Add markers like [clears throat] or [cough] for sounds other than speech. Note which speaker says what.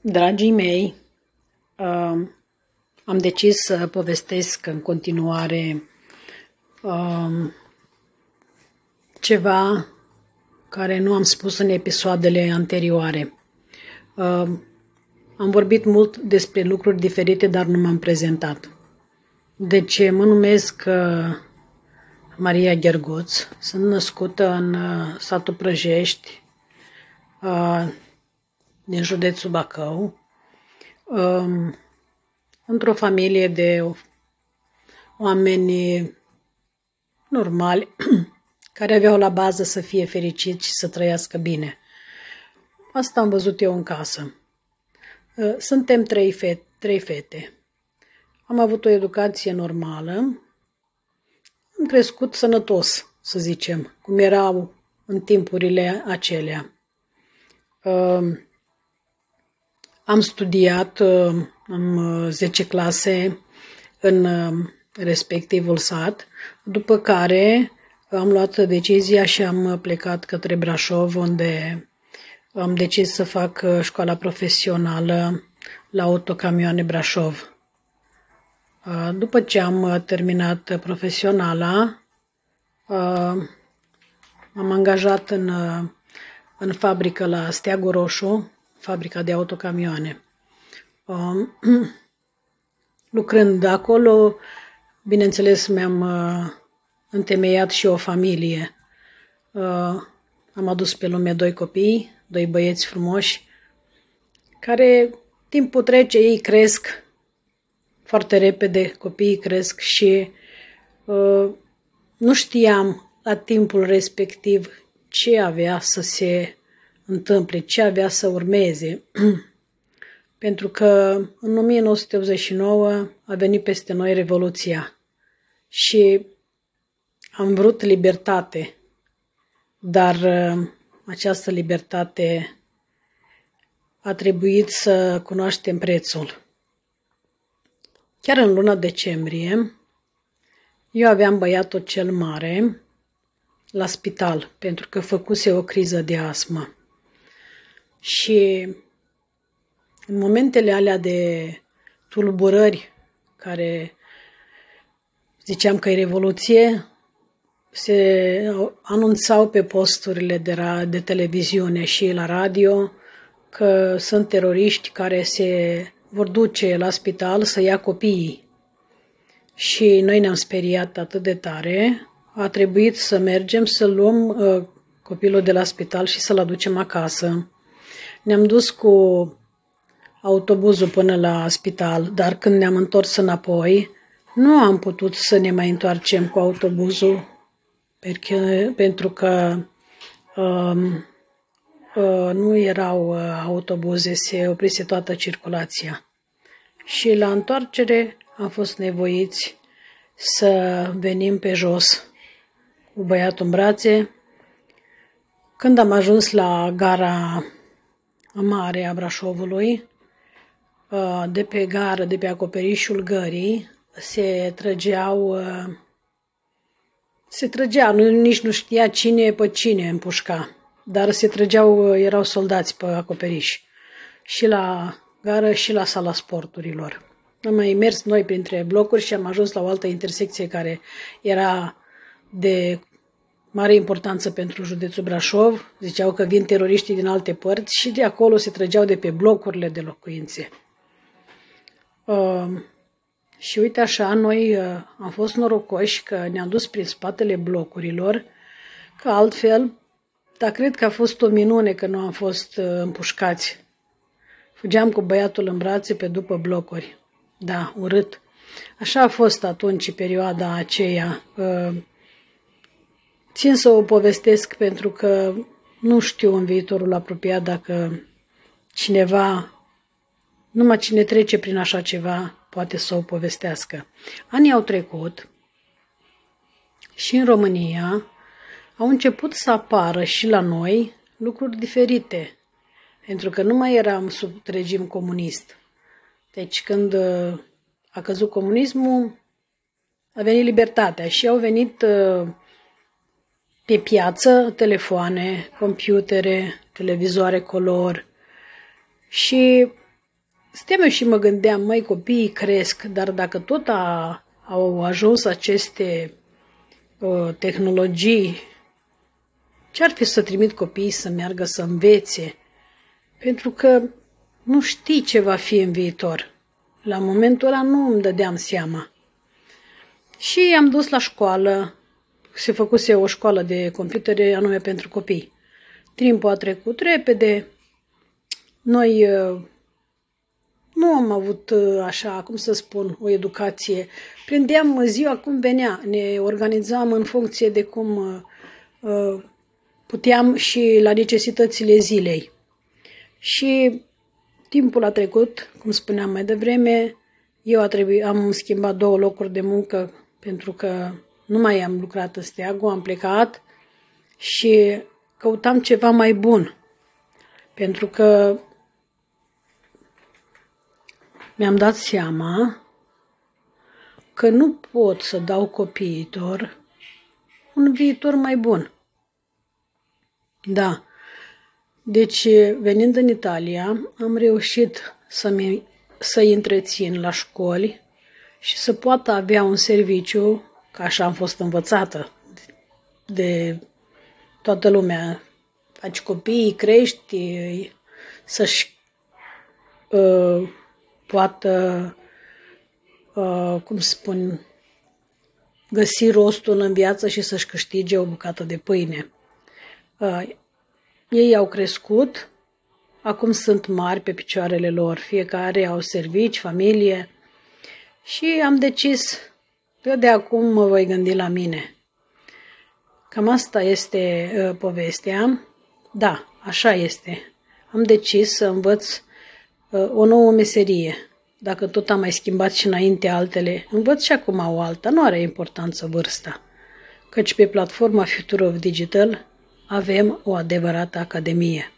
Speaker 1: Dragii mei, uh, am decis să povestesc în continuare uh, ceva care nu am spus în episoadele anterioare. Uh, am vorbit mult despre lucruri diferite, dar nu m-am prezentat. Deci mă numesc uh, Maria Ghergoț, sunt născută în uh, satul Prăjești, uh, din județul Bacău, um, într-o familie de oameni normali, [clears throat] care aveau la bază să fie fericiți și să trăiască bine. Asta am văzut eu în casă. Uh, suntem trei, fete, trei fete. Am avut o educație normală. Am crescut sănătos, să zicem, cum erau în timpurile acelea. Uh, am studiat în 10 clase în respectivul sat, după care am luat decizia și am plecat către Brașov, unde am decis să fac școala profesională la autocamioane Brașov. După ce am terminat profesionala, am angajat în, în fabrică la Steagul Roșu, fabrica de autocamioane. Um, [clears throat] lucrând acolo, bineînțeles, mi-am uh, întemeiat și o familie. Uh, am adus pe lume doi copii, doi băieți frumoși, care timpul trece, ei cresc foarte repede, copiii cresc și uh, nu știam la timpul respectiv ce avea să se întâmple, ce avea să urmeze. [clears throat] Pentru că în 1989 a venit peste noi Revoluția și am vrut libertate, dar uh, această libertate a trebuit să cunoaștem prețul. Chiar în luna decembrie, eu aveam băiatul cel mare la spital pentru că făcuse o criză de astmă. Și în momentele alea de tulburări care ziceam că e revoluție, se anunțau pe posturile de, ra- de televiziune și la radio că sunt teroriști care se vor duce la spital să ia copiii. Și noi ne-am speriat atât de tare, a trebuit să mergem să luăm uh, copilul de la spital și să-l aducem acasă. Ne-am dus cu autobuzul până la spital, dar când ne-am întors înapoi, nu am putut să ne mai întoarcem cu autobuzul pentru că um, uh, nu erau uh, autobuze, se oprise toată circulația. Și la întoarcere am fost nevoiți să venim pe jos cu băiatul în brațe. Când am ajuns la gara mare a Brașovului, uh, de pe gară, de pe acoperișul gării, se trăgeau, uh, se trăgea, nu, nici nu știa cine pe cine împușca, dar se trăgeau, uh, erau soldați pe acoperiș. Și la gară și la sala sporturilor. Am mai mers noi printre blocuri și am ajuns la o altă intersecție care era de mare importanță pentru județul Brașov. Ziceau că vin teroriștii din alte părți și de acolo se trăgeau de pe blocurile de locuințe. Uh, și uite așa, noi uh, am fost norocoși că ne-am dus prin spatele blocurilor, că altfel, dar cred că a fost o minune că nu am fost uh, împușcați. Fugeam cu băiatul în brațe pe după blocuri. Da, urât. Așa a fost atunci perioada aceea. Uh, Țin să o povestesc pentru că nu știu în viitorul apropiat dacă cineva, numai cine trece prin așa ceva, poate să o povestească. Anii au trecut și în România au început să apară și la noi lucruri diferite, pentru că nu mai eram sub regim comunist. Deci când uh, a căzut comunismul, a venit libertatea și au venit uh, pe piață telefoane, computere, televizoare color și stăteam și mă gândeam, mai copiii cresc, dar dacă tot a, au ajuns aceste uh, tehnologii, ce-ar fi să trimit copiii să meargă să învețe? Pentru că nu știi ce va fi în viitor. La momentul ăla nu îmi dădeam seama. Și am dus la școală, se făcuse o școală de computere anume pentru copii. Timpul a trecut repede, noi uh, nu am avut uh, așa, cum să spun, o educație. Prindeam ziua cum venea, ne organizam în funcție de cum uh, puteam și la necesitățile zilei. Și timpul a trecut, cum spuneam mai devreme, eu a trebuit, am schimbat două locuri de muncă pentru că nu mai am lucrat în steagul, am plecat și căutam ceva mai bun. Pentru că mi-am dat seama că nu pot să dau copiilor un viitor mai bun. Da. Deci, venind în Italia, am reușit să-mi, să-i întrețin la școli și să poată avea un serviciu, ca așa am fost învățată de toată lumea. Faci copii, crești, să-și uh, poată, uh, cum spun, găsi rostul în viață și să-și câștige o bucată de pâine. Uh, ei au crescut, acum sunt mari pe picioarele lor, fiecare au servici, familie și am decis că de acum mă voi gândi la mine. Cam asta este uh, povestea. Da, așa este. Am decis să învăț uh, o nouă meserie. Dacă tot am mai schimbat și înainte altele, învăț și acum o alta, nu are importanță vârsta. Căci pe platforma Future of Digital avem o adevărată academie.